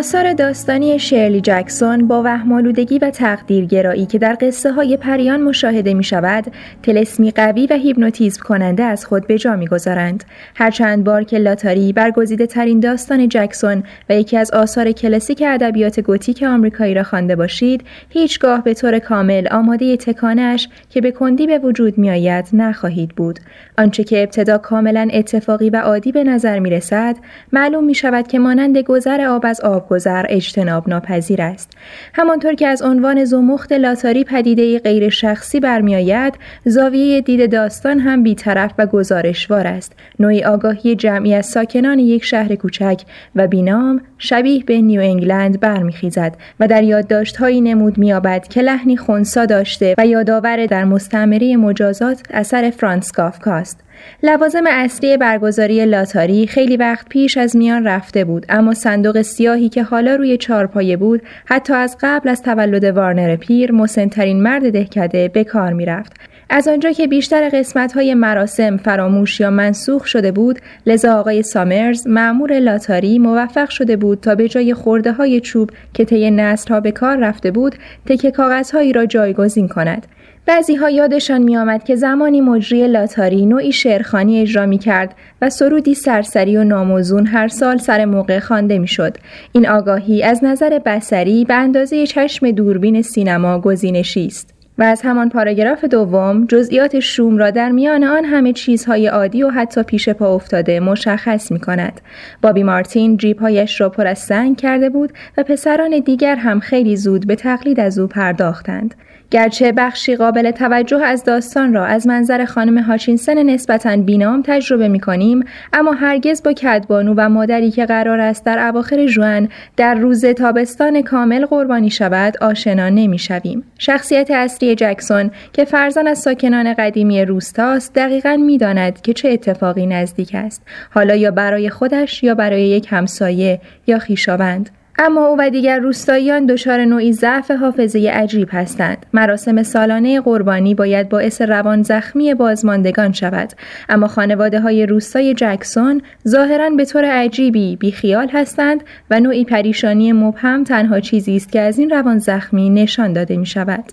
آثار داستانی شرلی جکسون با وهمالودگی و تقدیرگرایی که در قصه های پریان مشاهده می شود، تلسمی قوی و هیپنوتیزم کننده از خود به جا می گذارند. هرچند بار که لاتاری برگزیده ترین داستان جکسون و یکی از آثار کلاسیک ادبیات گوتیک آمریکایی را خوانده باشید، هیچگاه به طور کامل آماده تکانش که به کندی به وجود می آید نخواهید بود. آنچه که ابتدا کاملا اتفاقی و عادی به نظر می رسد، معلوم می شود که مانند گذر آب از آب گذر اجتناب ناپذیر است. همانطور که از عنوان زمخت لاتاری پدیده غیر شخصی برمیآید، زاویه دید داستان هم بیطرف و گزارشوار است. نوعی آگاهی جمعی از ساکنان یک شهر کوچک و بینام شبیه به نیو انگلند برمیخیزد و در یادداشتهایی نمود مییابد که لحنی خونسا داشته و یادآور در مستعمره مجازات اثر فرانس کافکاست. لوازم اصلی برگزاری لاتاری خیلی وقت پیش از میان رفته بود اما صندوق سیاهی که حالا روی چارپایه بود حتی از قبل از تولد وارنر پیر مسنترین مرد دهکده به کار می‌رفت. از آنجا که بیشتر قسمت های مراسم فراموش یا منسوخ شده بود لذا آقای سامرز معمور لاتاری موفق شده بود تا به جای خورده های چوب که طی نسل ها به کار رفته بود تکه کاغذهایی را جایگزین کند بعضی ها یادشان می آمد که زمانی مجری لاتاری نوعی شعرخانی اجرا می کرد و سرودی سرسری و ناموزون هر سال سر موقع خوانده می شد. این آگاهی از نظر بسری به اندازه چشم دوربین سینما گزینشی است. و از همان پاراگراف دوم جزئیات شوم را در میان آن همه چیزهای عادی و حتی پیش پا افتاده مشخص می کند. بابی مارتین جیبهایش را پر از سنگ کرده بود و پسران دیگر هم خیلی زود به تقلید از او پرداختند. گرچه بخشی قابل توجه از داستان را از منظر خانم هاچینسن نسبتا بینام تجربه می کنیم اما هرگز با کدبانو و مادری که قرار است در اواخر جوان در روز تابستان کامل قربانی شود آشنا نمی شویم. شخصیت اصلی جکسون که فرزان از ساکنان قدیمی روستاست دقیقا می داند که چه اتفاقی نزدیک است حالا یا برای خودش یا برای یک همسایه یا خیشاوند اما او و دیگر روستاییان دچار نوعی ضعف حافظه عجیب هستند. مراسم سالانه قربانی باید باعث روان زخمی بازماندگان شود. اما خانواده های روستای جکسون ظاهرا به طور عجیبی بیخیال هستند و نوعی پریشانی مبهم تنها چیزی است که از این روان زخمی نشان داده می شود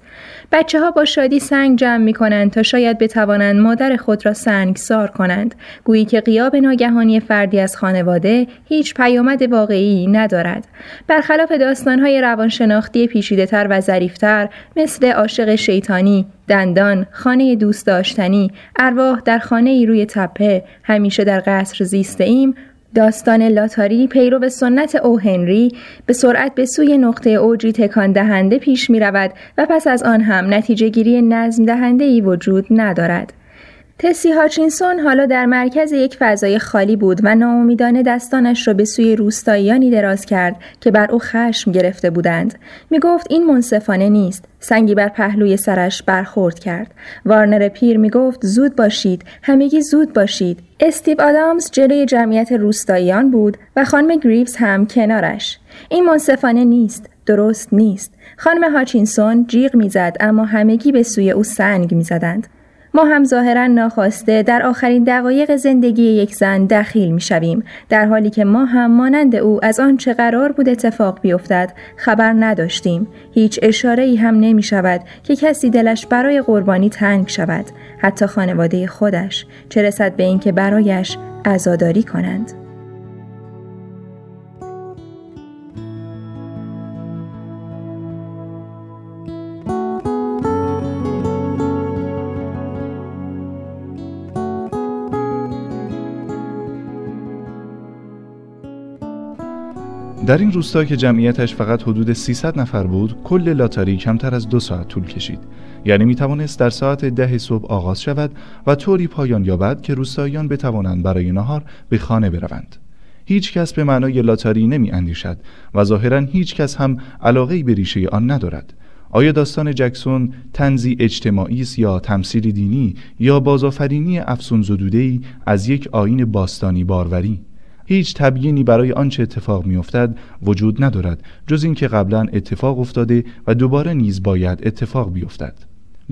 بچه ها با شادی سنگ جمع می کنند تا شاید بتوانند مادر خود را سنگ سار کنند. گویی که قیاب ناگهانی فردی از خانواده هیچ پیامد واقعی ندارد. برخلاف داستانهای روانشناختی پیشیدهتر و ظریفتر مثل عاشق شیطانی، دندان، خانه دوست داشتنی، ارواح در خانه ای روی تپه، همیشه در قصر زیسته ایم، داستان لاتاری پیرو سنت او هنری به سرعت به سوی نقطه اوجی تکان دهنده پیش می رود و پس از آن هم نتیجه گیری نظم دهنده ای وجود ندارد. تسی هاچینسون حالا در مرکز یک فضای خالی بود و ناامیدانه دستانش را به سوی روستاییانی دراز کرد که بر او خشم گرفته بودند. می گفت این منصفانه نیست. سنگی بر پهلوی سرش برخورد کرد. وارنر پیر می گفت زود باشید. همگی زود باشید. استیو آدامز جلوی جمعیت روستاییان بود و خانم گریوز هم کنارش. این منصفانه نیست. درست نیست. خانم هاچینسون جیغ می‌زد اما همگی به سوی او سنگ می‌زدند. ما هم ظاهرا ناخواسته در آخرین دقایق زندگی یک زن دخیل می شویم در حالی که ما هم مانند او از آنچه قرار بود اتفاق بیفتد خبر نداشتیم. هیچ اشاره ای هم نمی شود که کسی دلش برای قربانی تنگ شود حتی خانواده خودش چه رسد به اینکه برایش عزاداری کنند. در این روستا که جمعیتش فقط حدود 300 نفر بود کل لاتاری کمتر از دو ساعت طول کشید. یعنی می توانست در ساعت ده صبح آغاز شود و طوری پایان یابد که روستاییان بتوانند برای نهار به خانه بروند. هیچ کس به معنای لاتاری نمی اندیشد و ظاهرا هیچ کس هم علاقه به ریشه آن ندارد. آیا داستان جکسون تنزی اجتماعی است یا تمثیل دینی یا بازآفرینی افسون زدوده از یک آین باستانی باروری؟ هیچ تبیینی برای آنچه اتفاق میافتد وجود ندارد جز اینکه قبلا اتفاق افتاده و دوباره نیز باید اتفاق بیفتد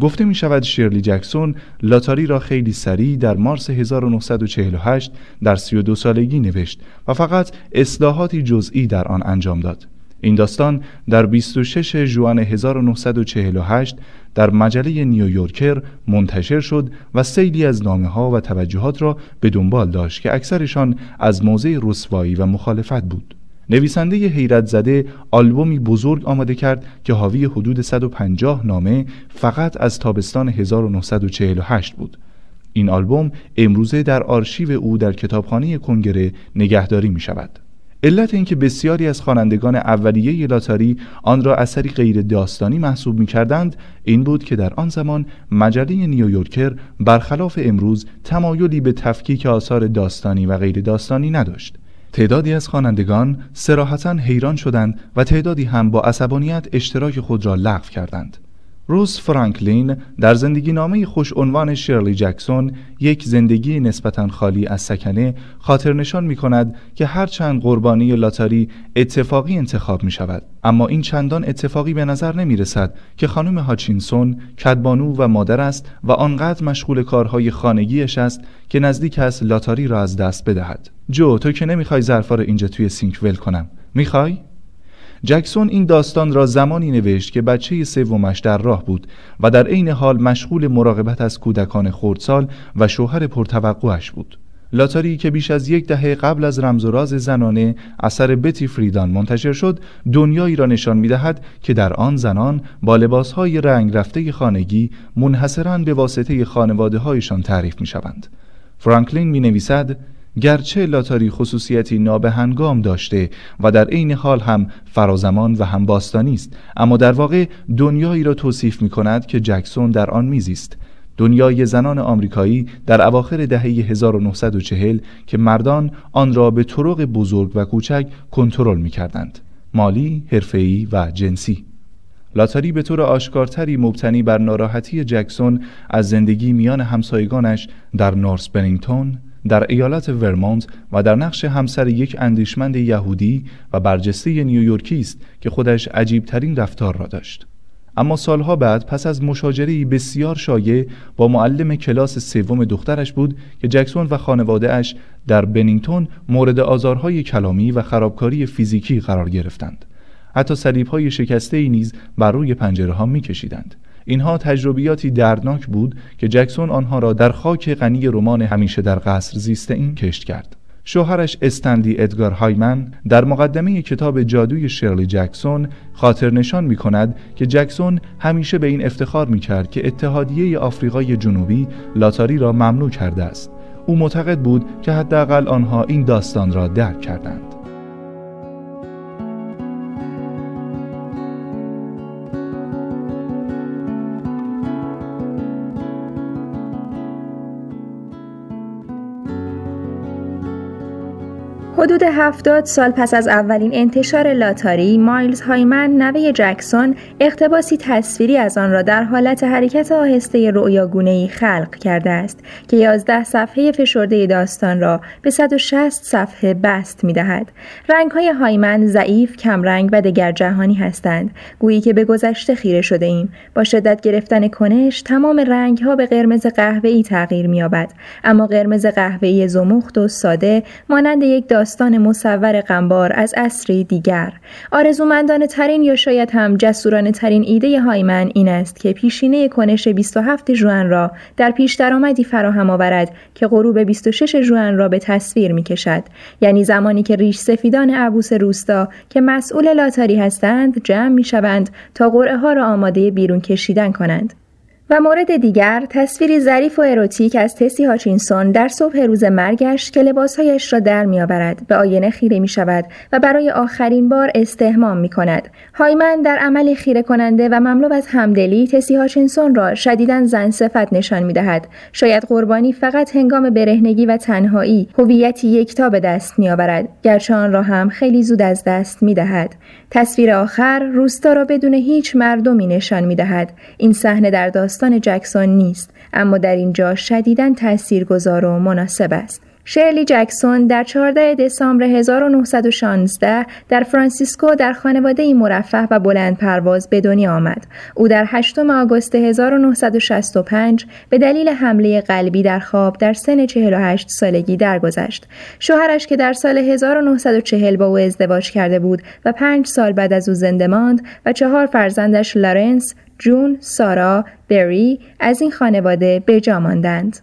گفته می شود شیرلی جکسون لاتاری را خیلی سریع در مارس 1948 در 32 سالگی نوشت و فقط اصلاحاتی جزئی در آن انجام داد. این داستان در 26 ژوئن 1948 در مجله نیویورکر منتشر شد و سیلی از نامه ها و توجهات را به دنبال داشت که اکثرشان از موضع رسوایی و مخالفت بود. نویسنده حیرت زده آلبومی بزرگ آماده کرد که حاوی حدود 150 نامه فقط از تابستان 1948 بود. این آلبوم امروزه در آرشیو او در کتابخانه کنگره نگهداری می شود. علت اینکه بسیاری از خوانندگان اولیه لاتاری آن را اثری غیر داستانی محسوب می کردند این بود که در آن زمان مجله نیویورکر برخلاف امروز تمایلی به تفکیک آثار داستانی و غیر داستانی نداشت. تعدادی از خوانندگان سراحتا حیران شدند و تعدادی هم با عصبانیت اشتراک خود را لغو کردند. روز فرانکلین در زندگی نامه خوش عنوان شرلی جکسون یک زندگی نسبتا خالی از سکنه خاطر نشان می کند که هرچند قربانی لاتاری اتفاقی انتخاب می شود. اما این چندان اتفاقی به نظر نمی رسد که خانم هاچینسون کدبانو و مادر است و آنقدر مشغول کارهای خانگیش است که نزدیک است لاتاری را از دست بدهد. جو تو که نمی‌خوای ظرفا را اینجا توی سینک ول کنم. می‌خوای؟ جکسون این داستان را زمانی نوشت که بچه سومش در راه بود و در عین حال مشغول مراقبت از کودکان خردسال و شوهر پرتوقعش بود. لاتاری که بیش از یک دهه قبل از رمز و راز زنانه اثر بتی فریدان منتشر شد دنیایی را نشان می دهد که در آن زنان با لباسهای رنگ رفته خانگی منحصرا به واسطه خانواده هایشان تعریف می شوند. فرانکلین می نویسد گرچه لاتاری خصوصیتی نابهنگام داشته و در عین حال هم فرازمان و هم باستانی است اما در واقع دنیایی را توصیف می کند که جکسون در آن میزیست دنیای زنان آمریکایی در اواخر دهه 1940 که مردان آن را به طرق بزرگ و کوچک کنترل می کردند مالی، حرفه‌ای و جنسی. لاتاری به طور آشکارتری مبتنی بر ناراحتی جکسون از زندگی میان همسایگانش در نورس بنینگتون در ایالت ورمونت و در نقش همسر یک اندیشمند یهودی و برجسته نیویورکی است که خودش عجیبترین رفتار را داشت اما سالها بعد پس از مشاجره بسیار شایع با معلم کلاس سوم دخترش بود که جکسون و خانواده اش در بنینگتون مورد آزارهای کلامی و خرابکاری فیزیکی قرار گرفتند حتی صلیب های شکسته ای نیز بر روی پنجره ها می کشیدند. اینها تجربیاتی دردناک بود که جکسون آنها را در خاک غنی رمان همیشه در قصر زیسته این کشت کرد. شوهرش استندی ادگار هایمن در مقدمه کتاب جادوی شرلی جکسون خاطر نشان می کند که جکسون همیشه به این افتخار می کرد که اتحادیه آفریقای جنوبی لاتاری را ممنوع کرده است. او معتقد بود که حداقل آنها این داستان را درک کردند. حدود هفتاد سال پس از اولین انتشار لاتاری مایلز هایمن نوه جکسون اقتباسی تصویری از آن را در حالت حرکت آهسته ای خلق کرده است که 11 صفحه فشرده داستان را به 160 صفحه بست می دهد. رنگ های هایمن ضعیف، کمرنگ و دگر جهانی هستند. گویی که به گذشته خیره شده ایم. با شدت گرفتن کنش تمام رنگ ها به قرمز قهوه‌ای تغییر می‌یابد. اما قرمز قهوه‌ای زمخت و ساده مانند یک داستان داستان مصور غمبار از اصری دیگر. آرزومندانه ترین یا شاید هم جسورانه ترین ایده هایمن این است که پیشینه کنش 27 جوان را در پیش درآمدی فراهم آورد که غروب 26 جوان را به تصویر می کشد. یعنی زمانی که ریش سفیدان عبوس روستا که مسئول لاتاری هستند جمع می شوند تا قرعه ها را آماده بیرون کشیدن کنند. و مورد دیگر تصویری ظریف و اروتیک از تسی هاچینسون در صبح روز مرگش که لباسهایش را در میآورد. به آینه خیره می شود و برای آخرین بار استهمام می کند هایمن در عملی خیره کننده و مملو از همدلی تسی هاچینسون را شدیدا زن صفت نشان می دهد شاید قربانی فقط هنگام برهنگی و تنهایی هویتی یکتا به دست می آورد گرچه آن را هم خیلی زود از دست می دهد تصویر آخر روستا را بدون هیچ مردمی نشان می دهد این صحنه در داستان جکسون نیست اما در اینجا شدیداً تاثیرگذار و مناسب است شرلی جکسون در 14 دسامبر 1916 در فرانسیسکو در خانواده ای مرفه و بلند پرواز به دنیا آمد. او در 8 آگوست 1965 به دلیل حمله قلبی در خواب در سن 48 سالگی درگذشت. شوهرش که در سال 1940 با او ازدواج کرده بود و پنج سال بعد از او زنده ماند و چهار فرزندش لارنس، جون، سارا، بری از این خانواده به جا ماندند.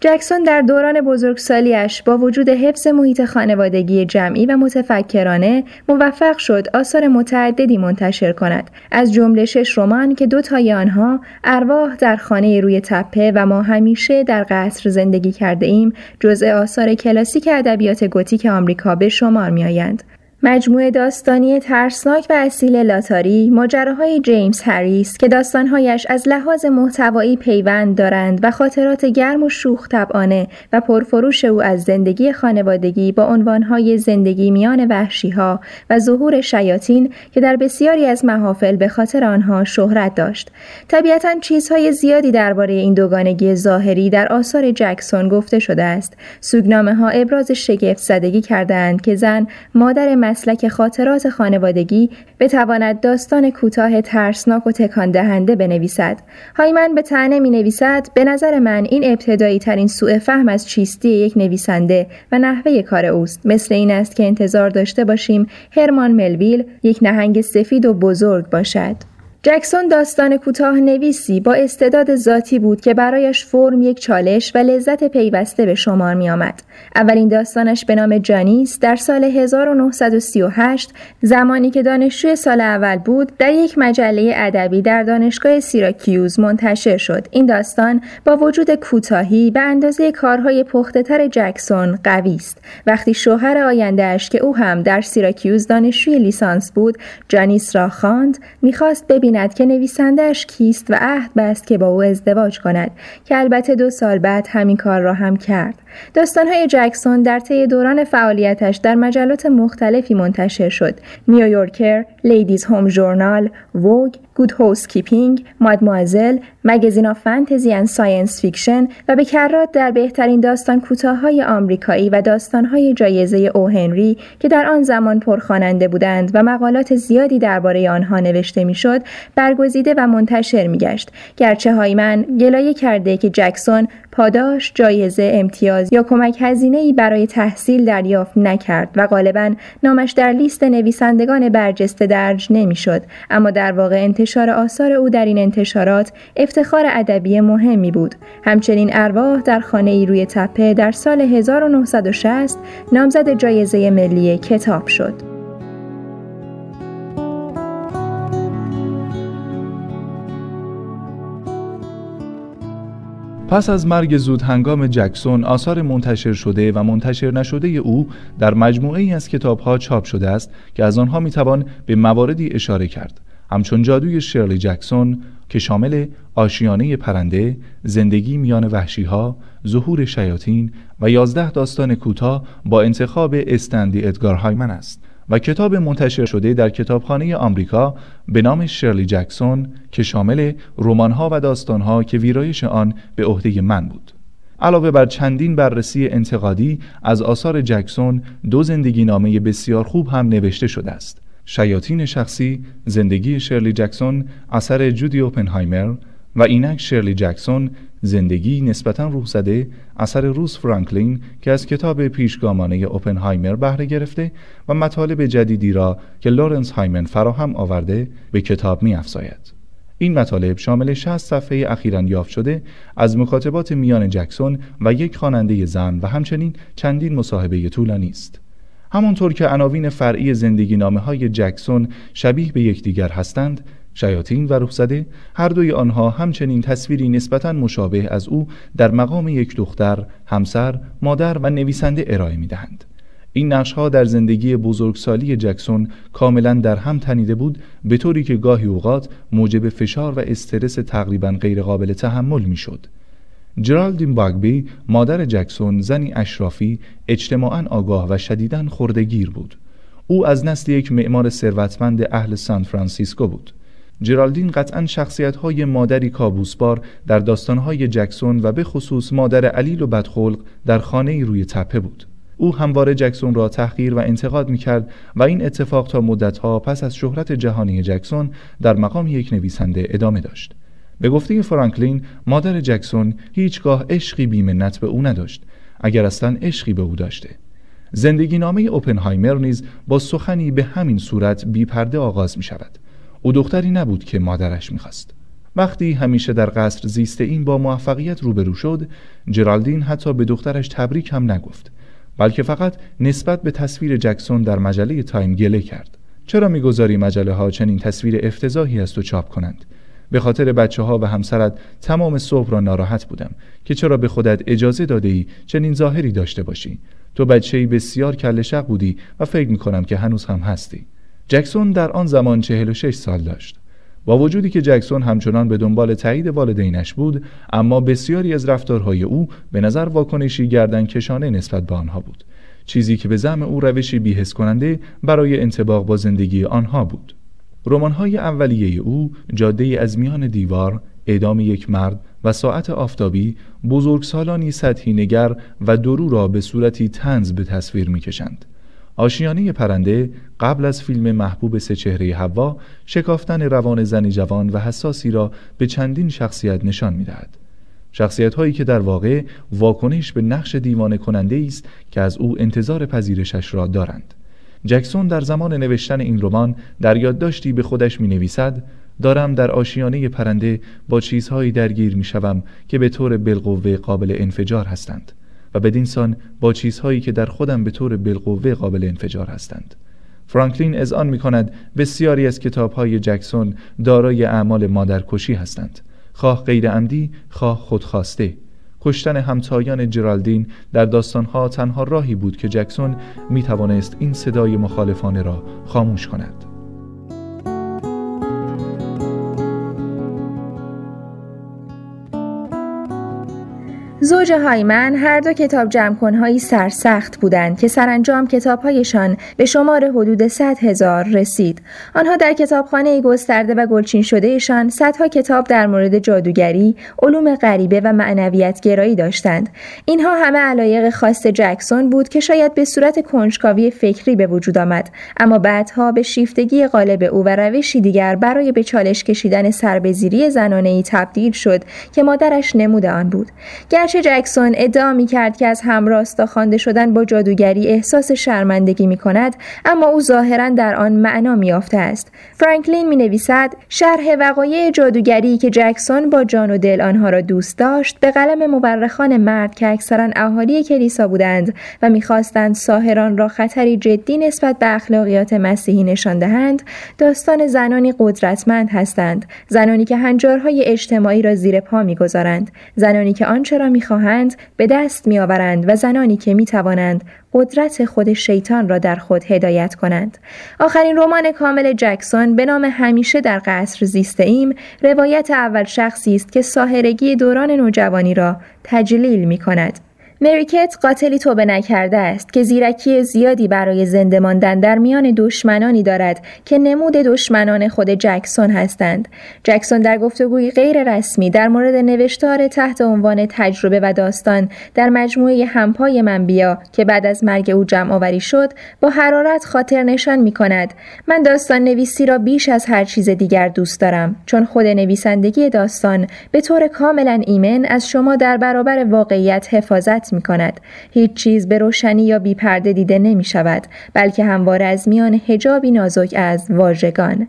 جکسون در دوران بزرگسالیش با وجود حفظ محیط خانوادگی جمعی و متفکرانه موفق شد آثار متعددی منتشر کند از جمله شش رمان که دو تای آنها ارواح در خانه روی تپه و ما همیشه در قصر زندگی کرده ایم جزء آثار کلاسیک ادبیات گوتیک آمریکا به شمار میآیند مجموعه داستانی ترسناک و اصیل لاتاری ماجراهای جیمز هریس که داستانهایش از لحاظ محتوایی پیوند دارند و خاطرات گرم و شوخ طبعانه و پرفروش او از زندگی خانوادگی با عنوانهای زندگی میان وحشیها و ظهور شیاطین که در بسیاری از محافل به خاطر آنها شهرت داشت. طبیعتا چیزهای زیادی درباره این دوگانگی ظاهری در آثار جکسون گفته شده است. سوگنامه ها ابراز شگفت زدگی کردند که زن مادر مسلک خاطرات خانوادگی بتواند داستان کوتاه ترسناک و تکان دهنده بنویسد. هایمن به تنه می نویسد به نظر من این ابتدایی ترین سوء فهم از چیستی یک نویسنده و نحوه کار اوست مثل این است که انتظار داشته باشیم هرمان ملویل یک نهنگ سفید و بزرگ باشد. جکسون داستان کوتاه نویسی با استعداد ذاتی بود که برایش فرم یک چالش و لذت پیوسته به شمار می آمد. اولین داستانش به نام جانیس در سال 1938 زمانی که دانشجوی سال اول بود در یک مجله ادبی در دانشگاه سیراکیوز منتشر شد. این داستان با وجود کوتاهی به اندازه کارهای پختهتر جکسون قوی است. وقتی شوهر آیندهش که او هم در سیراکیوز دانشجوی لیسانس بود جانیس را خواند می‌خواست ببیند که نویسندهش کیست و عهد بست که با او ازدواج کند که البته دو سال بعد همین کار را هم کرد. داستانهای جکسون در طی دوران فعالیتش در مجلات مختلفی منتشر شد. نیویورکر، Ladies' Home Journal، ووگ، Good Housekeeping، مادموازل، Magazine of Fantasy and Science Fiction و به کرات در بهترین داستان کوتاههای آمریکایی و داستانهای جایزه اُ هنری که در آن زمان پرخواننده بودند و مقالات زیادی درباره آنها نوشته می‌شد برگزیده و منتشر میگشت. گرچه هایمن گلایه کرده که جکسون پاداش، جایزه، امتیاز یا کمک هزینه ای برای تحصیل دریافت نکرد و غالبا نامش در لیست نویسندگان برجسته درج نمی‌شد. اما در واقع انتشار آثار او در این انتشارات افتخار ادبی مهمی بود. همچنین ارواح در خانه ای روی تپه در سال 1960 نامزد جایزه ملی کتاب شد. پس از مرگ زود هنگام جکسون آثار منتشر شده و منتشر نشده او در مجموعه ای از کتاب ها چاپ شده است که از آنها می توان به مواردی اشاره کرد همچون جادوی شرلی جکسون که شامل آشیانه پرنده، زندگی میان وحشی ها، ظهور شیاطین و یازده داستان کوتاه با انتخاب استندی ادگار هایمن است. و کتاب منتشر شده در کتابخانه آمریکا به نام شرلی جکسون که شامل رمان‌ها و داستانها که ویرایش آن به عهده من بود. علاوه بر چندین بررسی انتقادی از آثار جکسون دو زندگی نامه بسیار خوب هم نوشته شده است. شیاطین شخصی زندگی شرلی جکسون اثر جودی اوپنهایمر و اینک شرلی جکسون زندگی نسبتا روح زده اثر روث فرانکلین که از کتاب پیشگامانه اوپنهایمر بهره گرفته و مطالب جدیدی را که لورنس هایمن فراهم آورده به کتاب می افزاید. این مطالب شامل 60 صفحه اخیرا یافت شده از مکاتبات میان جکسون و یک خواننده زن و همچنین چندین مصاحبه طولانی است. همانطور که عناوین فرعی زندگی نامه های جکسون شبیه به یکدیگر هستند شیاطین و روحزده هر دوی آنها همچنین تصویری نسبتا مشابه از او در مقام یک دختر، همسر، مادر و نویسنده ارائه می دهند. این نقش ها در زندگی بزرگسالی جکسون کاملا در هم تنیده بود به طوری که گاهی اوقات موجب فشار و استرس تقریبا غیرقابل تحمل می شد. جرالدین باگبی مادر جکسون زنی اشرافی اجتماعا آگاه و شدیداً خردگیر بود او از نسل یک معمار ثروتمند اهل سان فرانسیسکو بود جرالدین قطعا شخصیت های مادری کابوسبار در داستان های جکسون و به خصوص مادر علیل و بدخلق در خانه روی تپه بود. او همواره جکسون را تحقیر و انتقاد می کرد و این اتفاق تا مدتها پس از شهرت جهانی جکسون در مقام یک نویسنده ادامه داشت. به گفته فرانکلین مادر جکسون هیچگاه عشقی بیمنت به او نداشت اگر اصلا عشقی به او داشته زندگی نامه اوپنهایمر نیز با سخنی به همین صورت بی پرده آغاز می شود او دختری نبود که مادرش می‌خواست. وقتی همیشه در قصر زیسته این با موفقیت روبرو شد جرالدین حتی به دخترش تبریک هم نگفت بلکه فقط نسبت به تصویر جکسون در مجله تایم گله کرد. چرا می‌گذاری مجله ها چنین تصویر افتضاحی است و چاپ کنند؟ به خاطر بچه ها و همسرت تمام صبح را ناراحت بودم که چرا به خودت اجازه داده ای چنین ظاهری داشته باشی؟ تو بچه بسیار کل شق بودی و فکر می کنم که هنوز هم هستی. جکسون در آن زمان 46 سال داشت. با وجودی که جکسون همچنان به دنبال تایید والدینش بود اما بسیاری از رفتارهای او به نظر واکنشی گردن کشانه نسبت به آنها بود. چیزی که به زعم او روشی بیهس کننده برای انتباق با زندگی آنها بود. رمان‌های اولیه او جاده از میان دیوار اعدام یک مرد و ساعت آفتابی بزرگسالانی سطحی نگر و درو را به صورتی تنز به تصویر می‌کشند. آشیانه پرنده قبل از فیلم محبوب سه چهره هوا شکافتن روان زنی جوان و حساسی را به چندین شخصیت نشان می‌دهد. شخصیت هایی که در واقع واکنش به نقش دیوانه کننده است که از او انتظار پذیرشش را دارند. جکسون در زمان نوشتن این رمان در یادداشتی به خودش می نویسد دارم در آشیانه پرنده با چیزهایی درگیر می شوم که به طور بالقوه قابل انفجار هستند و بدینسان با چیزهایی که در خودم به طور بالقوه قابل انفجار هستند. فرانکلین از آن می کند بسیاری از کتاب های جکسون دارای اعمال مادرکشی هستند. خواه غیر عمدی خواه خودخواسته. کشتن همتایان جرالدین در داستانها تنها راهی بود که جکسون می توانست این صدای مخالفانه را خاموش کند. زوج هایمن هر دو کتاب جمع سرسخت بودند که سرانجام کتابهایشان به شمار حدود 100 هزار رسید. آنها در کتابخانه گسترده و گلچین شدهشان صدها کتاب در مورد جادوگری، علوم غریبه و معنویت گرایی داشتند. اینها همه علایق خاص جکسون بود که شاید به صورت کنجکاوی فکری به وجود آمد، اما بعدها به شیفتگی غالب او و روشی دیگر برای به چالش کشیدن سربزیری زنانه تبدیل شد که مادرش نمود آن بود. گرچه جکسون ادعا می کرد که از همراستا خوانده شدن با جادوگری احساس شرمندگی می کند اما او ظاهرا در آن معنا میافته است. فرانکلین می نویسد شرح وقایع جادوگری که جکسون با جان و دل آنها را دوست داشت به قلم مورخان مرد که اکثرا اهالی کلیسا بودند و می‌خواستند ساهران را خطری جدی نسبت به اخلاقیات مسیحی نشان دهند داستان زنانی قدرتمند هستند زنانی که هنجارهای اجتماعی را زیر پا می‌گذارند زنانی که آنچه را می‌خواهند به دست میآورند و زنانی که می‌توانند قدرت خود شیطان را در خود هدایت کنند. آخرین رمان کامل جکسون به نام همیشه در قصر زیسته ایم روایت اول شخصی است که ساهرگی دوران نوجوانی را تجلیل می کند. مریکت قاتلی توبه نکرده است که زیرکی زیادی برای زنده ماندن در میان دشمنانی دارد که نمود دشمنان خود جکسون هستند. جکسون در گفتگوی غیر رسمی در مورد نوشتار تحت عنوان تجربه و داستان در مجموعه همپای من بیا که بعد از مرگ او جمع آوری شد با حرارت خاطر نشان می کند من داستان نویسی را بیش از هر چیز دیگر دوست دارم چون خود نویسندگی داستان به طور کاملا ایمن از شما در برابر واقعیت حفاظت می کند. هیچ چیز به روشنی یا بیپرده دیده نمی شود بلکه همواره از میان هجابی نازک از واژگان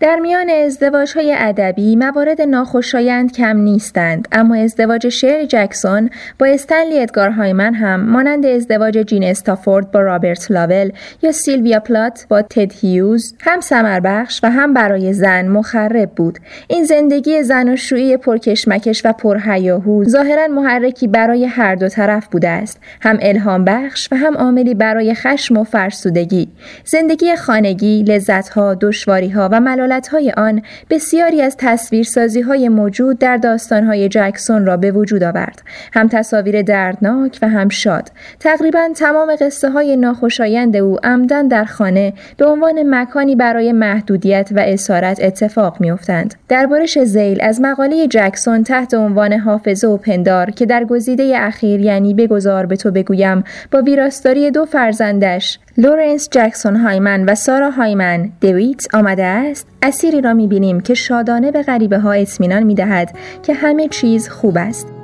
در میان ازدواج های ادبی موارد ناخوشایند کم نیستند اما ازدواج شعر جکسون با استنلی ادگار هایمن هم مانند ازدواج جین استافورد با رابرت لاول یا سیلویا پلات با تد هیوز هم سمر بخش و هم برای زن مخرب بود. این زندگی زن و شویی پرکشمکش و پرهیاهو ظاهرا محرکی برای هر دو طرف بوده است. هم الهام بخش و هم عاملی برای خشم و فرسودگی. زندگی خانگی لذتها دشواریها و ملال های آن بسیاری از تصویرسازی های موجود در داستان های جکسون را به وجود آورد. هم تصاویر دردناک و هم شاد. تقریبا تمام قصه های ناخوشایند او عمدتا در خانه به عنوان مکانی برای محدودیت و اسارت اتفاق میافتند. در برش زیر از مقاله جکسون تحت عنوان حافظه و پندار که در گزیده اخیر یعنی بگذار به تو بگویم با ویراستاری دو فرزندش لورنس جکسون هایمن و سارا هایمن دویت آمده است. اسیری را می‌بینیم که شادانه به غریبه ها اطمینان می‌دهد که همه چیز خوب است.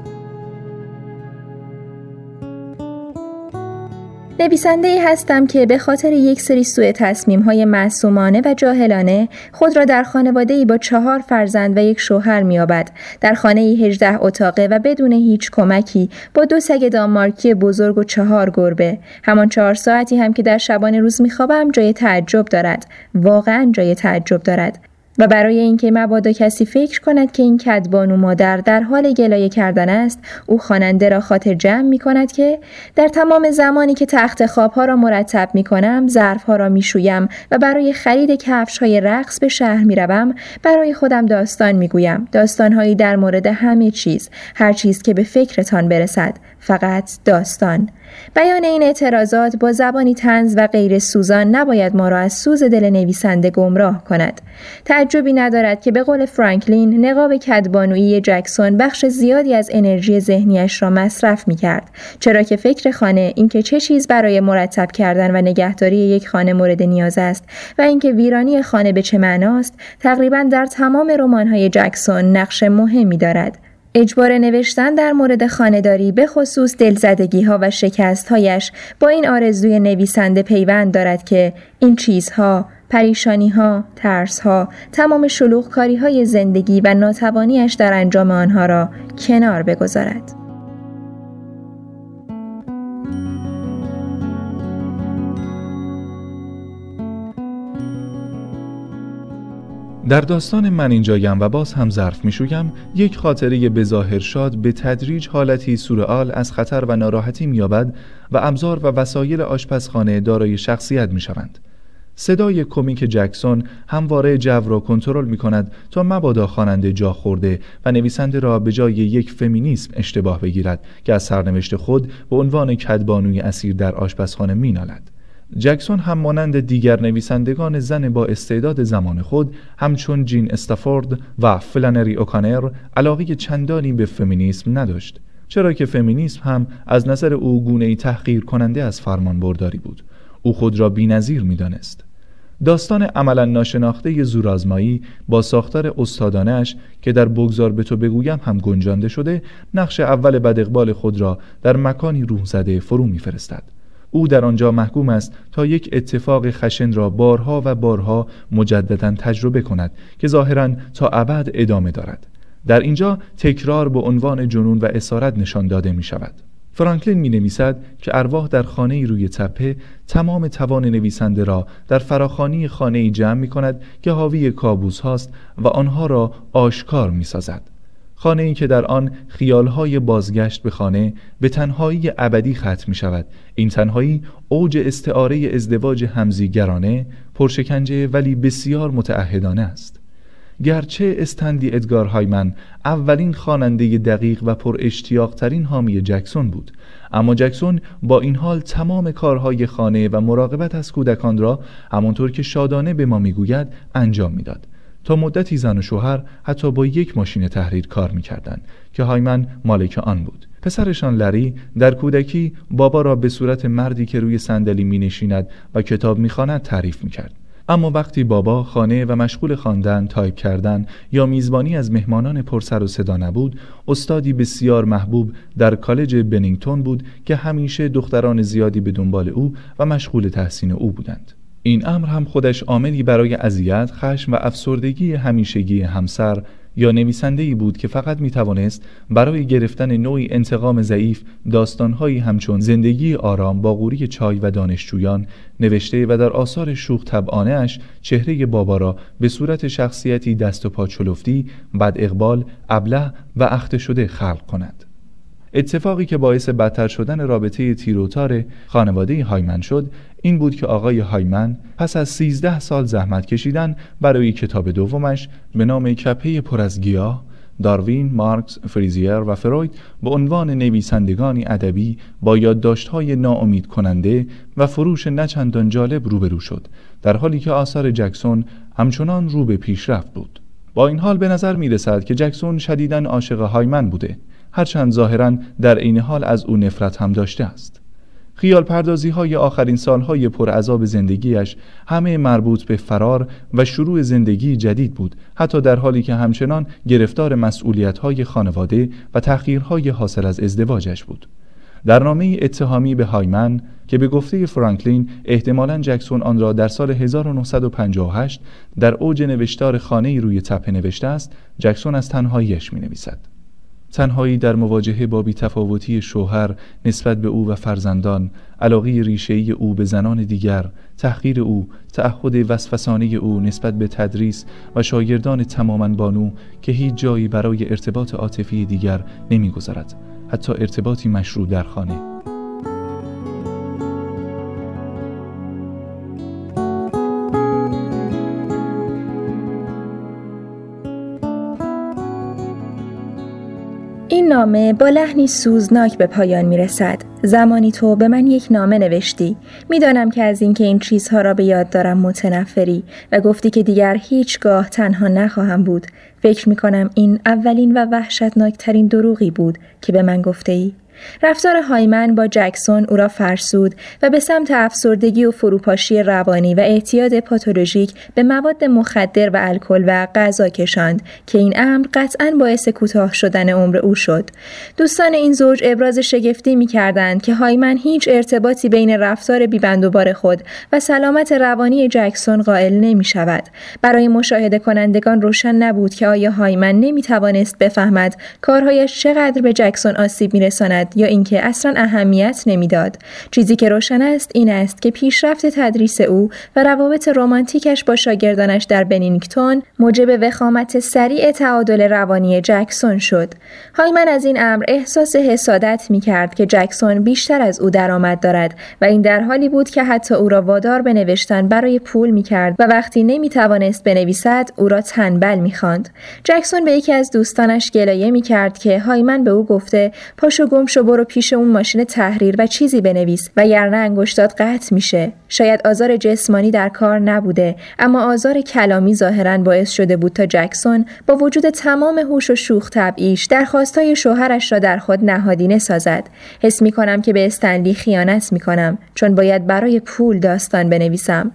نویسنده ای هستم که به خاطر یک سری سوء تصمیم های معصومانه و جاهلانه خود را در خانواده ای با چهار فرزند و یک شوهر میابد در خانه ای هجده اتاقه و بدون هیچ کمکی با دو سگ دانمارکی بزرگ و چهار گربه. همان چهار ساعتی هم که در شبانه روز میخوابم جای تعجب دارد. واقعا جای تعجب دارد. و برای اینکه مبادا کسی فکر کند که این کدبانو مادر در حال گلایه کردن است او خواننده را خاطر جمع می کند که در تمام زمانی که تخت خوابها را مرتب می کنم ظرفها را می شویم و برای خرید کفش های رقص به شهر می روم برای خودم داستان می گویم داستانهایی در مورد همه چیز هر چیز که به فکرتان برسد فقط داستان. بیان این اعتراضات با زبانی تنز و غیر سوزان نباید ما را از سوز دل نویسنده گمراه کند. تعجبی ندارد که به قول فرانکلین نقاب کدبانویی جکسون بخش زیادی از انرژی ذهنیش را مصرف می کرد. چرا که فکر خانه اینکه چه چیز برای مرتب کردن و نگهداری یک خانه مورد نیاز است و اینکه ویرانی خانه به چه معناست تقریبا در تمام رمان‌های جکسون نقش مهمی دارد. اجبار نوشتن در مورد خانهداری به خصوص دلزدگی ها و شکست هایش با این آرزوی نویسنده پیوند دارد که این چیزها پریشانی ها، ترس ها، تمام شلوغ کاری های زندگی و ناتوانیش در انجام آنها را کنار بگذارد. در داستان من اینجایم و باز هم ظرف می‌شویم یک خاطره بظاهر شاد به تدریج حالتی سورئال از خطر و ناراحتی مییابد و ابزار و وسایل آشپزخانه دارای شخصیت می‌شوند صدای کمیک جکسون همواره جو را کنترل می کند تا مبادا خواننده جا خورده و نویسنده را به جای یک فمینیسم اشتباه بگیرد که از سرنوشت خود به عنوان کدبانوی اسیر در آشپزخانه مینالد. جکسون هم مانند دیگر نویسندگان زن با استعداد زمان خود همچون جین استافورد و فلانری اوکانر علاقه چندانی به فمینیسم نداشت چرا که فمینیسم هم از نظر او گونه تحقیر کننده از فرمان برداری بود. او خود را بینظیر می‌دانست. داستان عملا ناشناخته زورآزمایی با ساختار استادانش که در بگذار به تو بگویم هم گنجانده شده نقش اول بداقبال خود را در مکانی روح زده فرو میفرستد. او در آنجا محکوم است تا یک اتفاق خشن را بارها و بارها مجددا تجربه کند که ظاهرا تا ابد ادامه دارد در اینجا تکرار به عنوان جنون و اسارت نشان داده می شود فرانکلین می نویسد که ارواح در خانه روی تپه تمام توان نویسنده را در فراخانی خانه جمع می کند که حاوی کابوس هاست و آنها را آشکار می سازد. خانه ای که در آن خیالهای بازگشت به خانه به تنهایی ابدی ختم می شود. این تنهایی اوج استعاره ازدواج همزیگرانه پرشکنجه ولی بسیار متعهدانه است. گرچه استندی ادگار هایمن اولین خواننده دقیق و پر اشتیاق ترین حامی جکسون بود اما جکسون با این حال تمام کارهای خانه و مراقبت از کودکان را همانطور که شادانه به ما می‌گوید انجام می‌داد. تا مدتی زن و شوهر حتی با یک ماشین تحریر کار می‌کردند که هایمن مالک آن بود پسرشان لری در کودکی بابا را به صورت مردی که روی صندلی می نشیند و کتاب می‌خواند تعریف می‌کرد اما وقتی بابا خانه و مشغول خواندن، تایپ کردن یا میزبانی از مهمانان پرسر و صدا نبود، استادی بسیار محبوب در کالج بنینگتون بود که همیشه دختران زیادی به دنبال او و مشغول تحسین او بودند. این امر هم خودش عاملی برای اذیت، خشم و افسردگی همیشگی همسر یا نویسنده بود که فقط می توانست برای گرفتن نوعی انتقام ضعیف داستانهایی همچون زندگی آرام با غوری چای و دانشجویان نوشته و در آثار شوخ طبعانه اش چهره بابا را به صورت شخصیتی دست و پا چلفتی، بد اقبال، ابله و اخته شده خلق کند. اتفاقی که باعث بدتر شدن رابطه تیروتار خانواده هایمن شد این بود که آقای هایمن پس از 13 سال زحمت کشیدن برای کتاب دومش به نام کپه پر از گیاه داروین، مارکس، فریزیر و فروید به عنوان نویسندگانی ادبی با یادداشت‌های ناامید کننده و فروش نچندان جالب روبرو شد در حالی که آثار جکسون همچنان رو به پیشرفت بود. با این حال به نظر می رسد که جکسون شدیداً عاشق هایمن بوده. هرچند ظاهرا در عین حال از او نفرت هم داشته است خیال پردازی های آخرین سالهای پر عذاب زندگیش همه مربوط به فرار و شروع زندگی جدید بود حتی در حالی که همچنان گرفتار مسئولیت های خانواده و تأخیرهای حاصل از ازدواجش بود در نامه اتهامی به هایمن که به گفته فرانکلین احتمالا جکسون آن را در سال 1958 در اوج نوشتار خانه روی تپه نوشته است جکسون از تنهاییش می نویسد. تنهایی در مواجهه با بیتفاوتی شوهر نسبت به او و فرزندان علاقه ریشه‌ای او به زنان دیگر تحقیر او تعهد وسوسانه او نسبت به تدریس و شاگردان تماما بانو که هیچ جایی برای ارتباط عاطفی دیگر نمیگذرد حتی ارتباطی مشروع در خانه. نامه با لحنی سوزناک به پایان می رسد. زمانی تو به من یک نامه نوشتی. می‌دانم که از اینکه این چیزها را به یاد دارم متنفری و گفتی که دیگر هیچگاه تنها نخواهم بود. فکر می کنم این اولین و وحشتناکترین دروغی بود که به من گفته ای. رفتار هایمن با جکسون او را فرسود و به سمت افسردگی و فروپاشی روانی و اعتیاد پاتولوژیک به مواد مخدر و الکل و غذا کشاند که این امر قطعا باعث کوتاه شدن عمر او شد. دوستان این زوج ابراز شگفتی می کردند که هایمن هیچ ارتباطی بین رفتار بیبندوبار خود و سلامت روانی جکسون قائل نمی شود برای مشاهده کنندگان روشن نبود که آیا هایمن نمی توانست بفهمد کارهایش چقدر به جکسون آسیب می رساند یا اینکه اصلا اهمیت نمی‌داد چیزی که روشن است این است که پیشرفت تدریس او و روابط رمانتیکش با شاگردانش در بنینگتون موجب وخامت سریع تعادل روانی جکسون شد هایمن از این امر احساس حسادت می کرد که جکسون بیشتر از او درآمد دارد و این در حالی بود که حتی او را وادار به نوشتن برای پول می کرد و وقتی نمی توانست بنویسد او را تنبل می خواند. جکسون به یکی از دوستانش گلایه می کرد که هایمن به او گفته پاشو گم شو برو پیش اون ماشین تحریر و چیزی بنویس و یرنه انگشتات قطع میشه. شاید آزار جسمانی در کار نبوده اما آزار کلامی ظاهرا باعث شده بود تا جکسون با وجود تمام هوش و شوخ طبعیش درخواستای شوهرش را در خود نهادینه سازد. حس می کنم که به استنلی خیانت می کنم چون باید برای پول داستان بنویسم.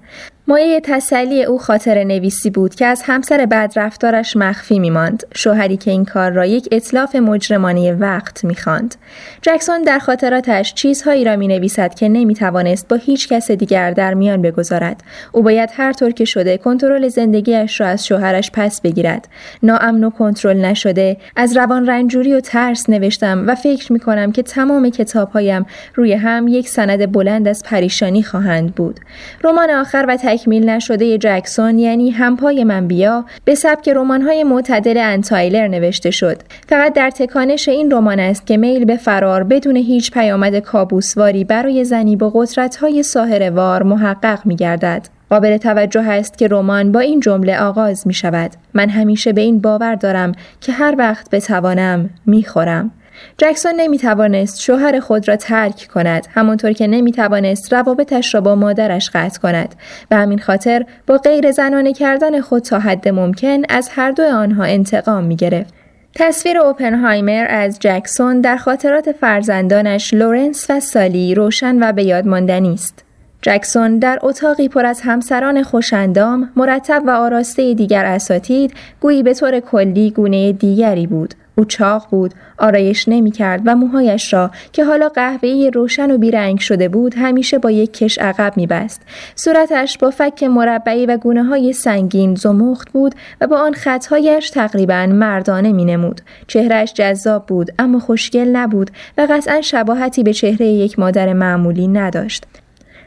مایه تسلی او خاطر نویسی بود که از همسر بدرفتارش مخفی میماند. شوهری که این کار را یک اطلاف مجرمانه وقت می‌خواند. جکسون در خاطراتش چیزهایی را می نویسد که نمی توانست با هیچ کس دیگر در میان بگذارد. او باید هر طور که شده کنترل زندگیش را از شوهرش پس بگیرد. ناامن و کنترل نشده از روان رنجوری و ترس نوشتم و فکر می کنم که تمام کتابهایم روی هم یک سند بلند از پریشانی خواهند بود. رمان آخر و تکمیل نشده جکسون یعنی همپای من بیا به سبک رمان‌های معتدل انتایلر نوشته شد فقط در تکانش این رمان است که میل به فرار بدون هیچ پیامد کابوسواری برای زنی با قدرت‌های ساهروار محقق می‌گردد قابل توجه است که رمان با این جمله آغاز می شود. من همیشه به این باور دارم که هر وقت بتوانم می خورم. جکسون نمی توانست شوهر خود را ترک کند همانطور که نمی توانست روابطش را با مادرش قطع کند به همین خاطر با غیر زنانه کردن خود تا حد ممکن از هر دو آنها انتقام می گرفت. تصویر اوپنهایمر از جکسون در خاطرات فرزندانش لورنس و سالی روشن و به یاد ماندنی است. جکسون در اتاقی پر از همسران خوش‌اندام، مرتب و آراسته دیگر اساتید، گویی به طور کلی گونه دیگری بود. او چاق بود، آرایش نمی کرد و موهایش را که حالا قهوه‌ای روشن و بیرنگ شده بود همیشه با یک کش عقب می بست. صورتش با فک مربعی و گونه های سنگین زمخت بود و با آن خطهایش تقریبا مردانه می نمود. چهرش جذاب بود اما خوشگل نبود و قطعا شباهتی به چهره یک مادر معمولی نداشت.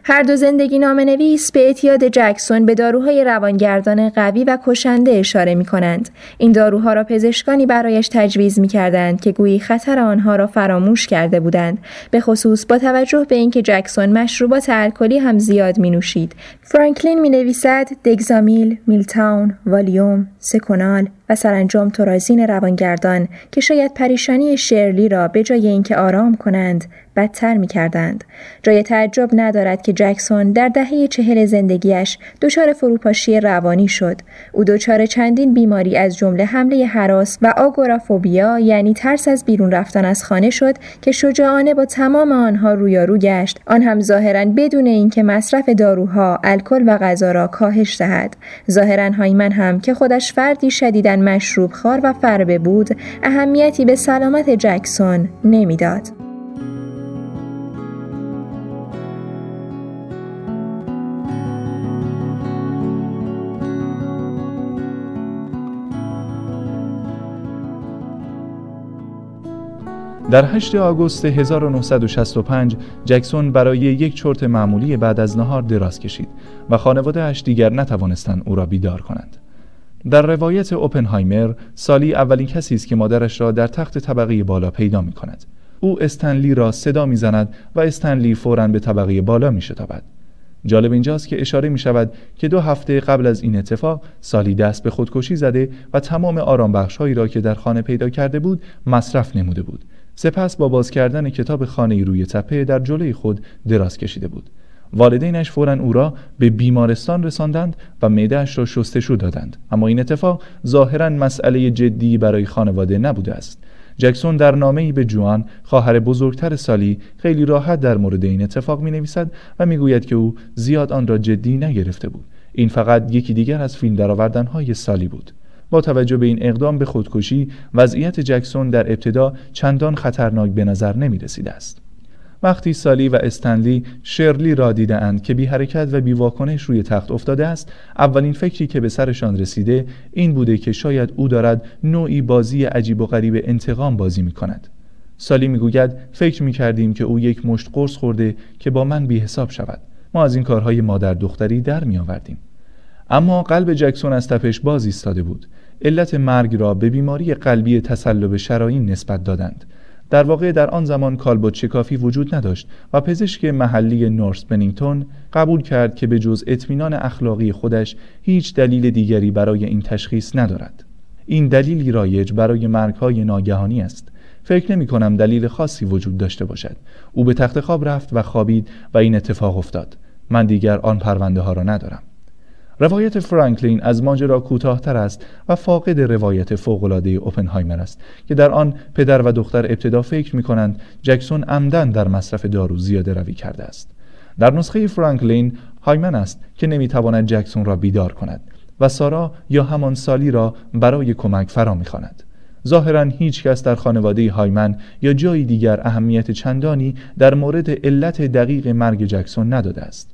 هر دو زندگی نام نویس به اعتیاد جکسون به داروهای روانگردان قوی و کشنده اشاره می کنند. این داروها را پزشکانی برایش تجویز می کردند که گویی خطر آنها را فراموش کرده بودند. به خصوص با توجه به اینکه جکسون مشروبات الکلی هم زیاد می نوشید. فرانکلین می نویسد دگزامیل، میلتاون، والیوم، سکونال و سرانجام تورازین روانگردان که شاید پریشانی شرلی را به جای اینکه آرام کنند بدتر می کردند. جای تعجب ندارد که جکسون در دهه چهل زندگیش دچار فروپاشی روانی شد. او دچار چندین بیماری از جمله حمله حراس و آگورافوبیا یعنی ترس از بیرون رفتن از خانه شد که شجاعانه با تمام آنها رویارو گشت آن هم ظاهرا بدون اینکه مصرف داروها الکل و غذا را کاهش دهد ظاهرا هایمن هم که خودش فردی شدیدا مشروب خار و فربه بود اهمیتی به سلامت جکسون نمی‌داد. در 8 آگوست 1965 جکسون برای یک چرت معمولی بعد از نهار دراز کشید و خانواده اش دیگر نتوانستند او را بیدار کنند. در روایت اوپنهایمر سالی اولین کسی است که مادرش را در تخت طبقه بالا پیدا می کند. او استنلی را صدا می زند و استنلی فوراً به طبقه بالا می شتابد. جالب اینجاست که اشاره می شود که دو هفته قبل از این اتفاق سالی دست به خودکشی زده و تمام آرام هایی را که در خانه پیدا کرده بود مصرف نموده بود سپس با باز کردن کتاب خانه روی تپه در جلوی خود دراز کشیده بود. والدینش فورا او را به بیمارستان رساندند و معدهاش را شستشو دادند. اما این اتفاق ظاهرا مسئله جدی برای خانواده نبوده است. جکسون در نامه‌ای به جوان خواهر بزرگتر سالی خیلی راحت در مورد این اتفاق می نویسد و می‌گوید که او زیاد آن را جدی نگرفته بود. این فقط یکی دیگر از فیلم درآوردن‌های سالی بود. با توجه به این اقدام به خودکشی وضعیت جکسون در ابتدا چندان خطرناک به نظر نمی رسیده است. وقتی سالی و استنلی شرلی را دیدند که بی حرکت و بی واکنش روی تخت افتاده است اولین فکری که به سرشان رسیده این بوده که شاید او دارد نوعی بازی عجیب و غریب انتقام بازی می کند سالی می‌گوید فکر می کردیم که او یک مشت قرص خورده که با من بی حساب شود. ما از این کارهای مادر دختری در می آوردیم اما قلب جکسون از تپش باز ایستاده بود. علت مرگ را به بیماری قلبی تسلب شراین نسبت دادند. در واقع در آن زمان کالبد کافی وجود نداشت و پزشک محلی نورس بنینگتون قبول کرد که به جز اطمینان اخلاقی خودش هیچ دلیل دیگری برای این تشخیص ندارد. این دلیلی رایج برای مرگهای ناگهانی است. فکر نمی کنم دلیل خاصی وجود داشته باشد. او به تخت خواب رفت و خوابید و این اتفاق افتاد. من دیگر آن پرونده ها را ندارم. روایت فرانکلین از ماجرا کوتاهتر است و فاقد روایت فوق‌العاده اوپنهایمر است که در آن پدر و دختر ابتدا فکر می کنند جکسون عمدن در مصرف دارو زیاده روی کرده است. در نسخه فرانکلین هایمن است که نمی‌تواند جکسون را بیدار کند و سارا یا همان سالی را برای کمک فرا می‌خواند. ظاهرا هیچ کس در خانواده هایمن یا جایی دیگر اهمیت چندانی در مورد علت دقیق مرگ جکسون نداده است.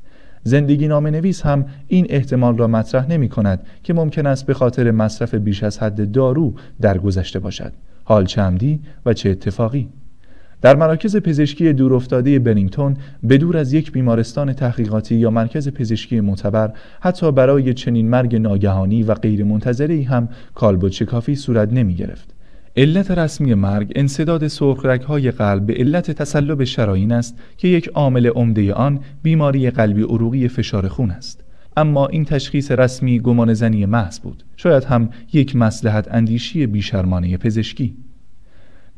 زندگی نام نویس هم این احتمال را مطرح نمی کند که ممکن است به خاطر مصرف بیش از حد دارو درگذشته باشد. حال چه عمدی و چه اتفاقی. در مراکز پزشکی دورافتاده بنینگتون به دور از یک بیمارستان تحقیقاتی یا مرکز پزشکی معتبر حتی برای چنین مرگ ناگهانی و غیرمنتظری هم کالبد شکافی صورت نمی گرفت علت رسمی مرگ انصداد سرخرک های قلب به علت تسلب شراین است که یک عامل عمده آن بیماری قلبی عروقی فشار خون است. اما این تشخیص رسمی گمان زنی محض بود. شاید هم یک مسلحت اندیشی بیشرمانه پزشکی.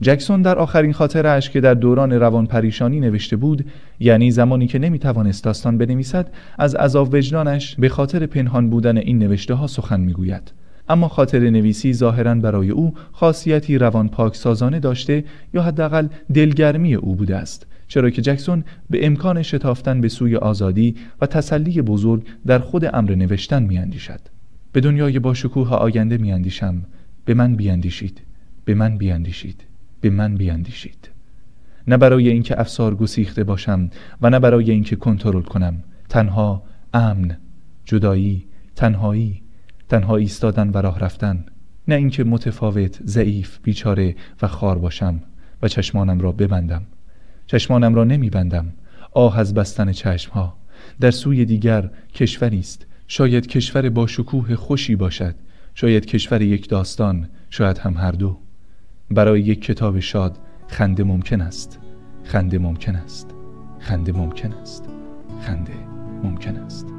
جکسون در آخرین خاطرش که در دوران روان پریشانی نوشته بود یعنی زمانی که نمی توانست داستان بنویسد از عذاب وجدانش به خاطر پنهان بودن این نوشته ها سخن می‌گوید. اما خاطر نویسی ظاهرا برای او خاصیتی روان پاک سازانه داشته یا حداقل دلگرمی او بوده است چرا که جکسون به امکان شتافتن به سوی آزادی و تسلی بزرگ در خود امر نوشتن میاندیشد. به دنیای با شکوه آینده میاندیشم. به من بیاندیشید. به من بیاندیشید. به من بیاندیشید. نه برای اینکه افسار گسیخته باشم و نه برای اینکه کنترل کنم. تنها امن جدایی تنهایی تنها ایستادن و راه رفتن نه اینکه متفاوت ضعیف بیچاره و خار باشم و چشمانم را ببندم. چشمانم را نمیبندم. آه از بستن چشمها. در سوی دیگر کشوری است. شاید کشور با شکوه خوشی باشد. شاید کشور یک داستان شاید هم هر دو. برای یک کتاب شاد خنده ممکن است. خنده ممکن است. خنده ممکن است. خنده ممکن است.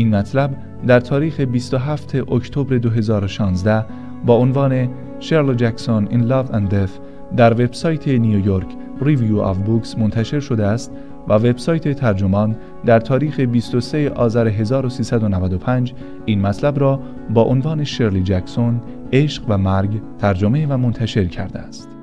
این مطلب در تاریخ 27 اکتبر 2016 با عنوان Shirley Jackson in Love and Death در وبسایت New York Review of Books منتشر شده است و وبسایت ترجمان در تاریخ 23 آذر 1395 این مطلب را با عنوان شرلی جکسون عشق و مرگ ترجمه و منتشر کرده است.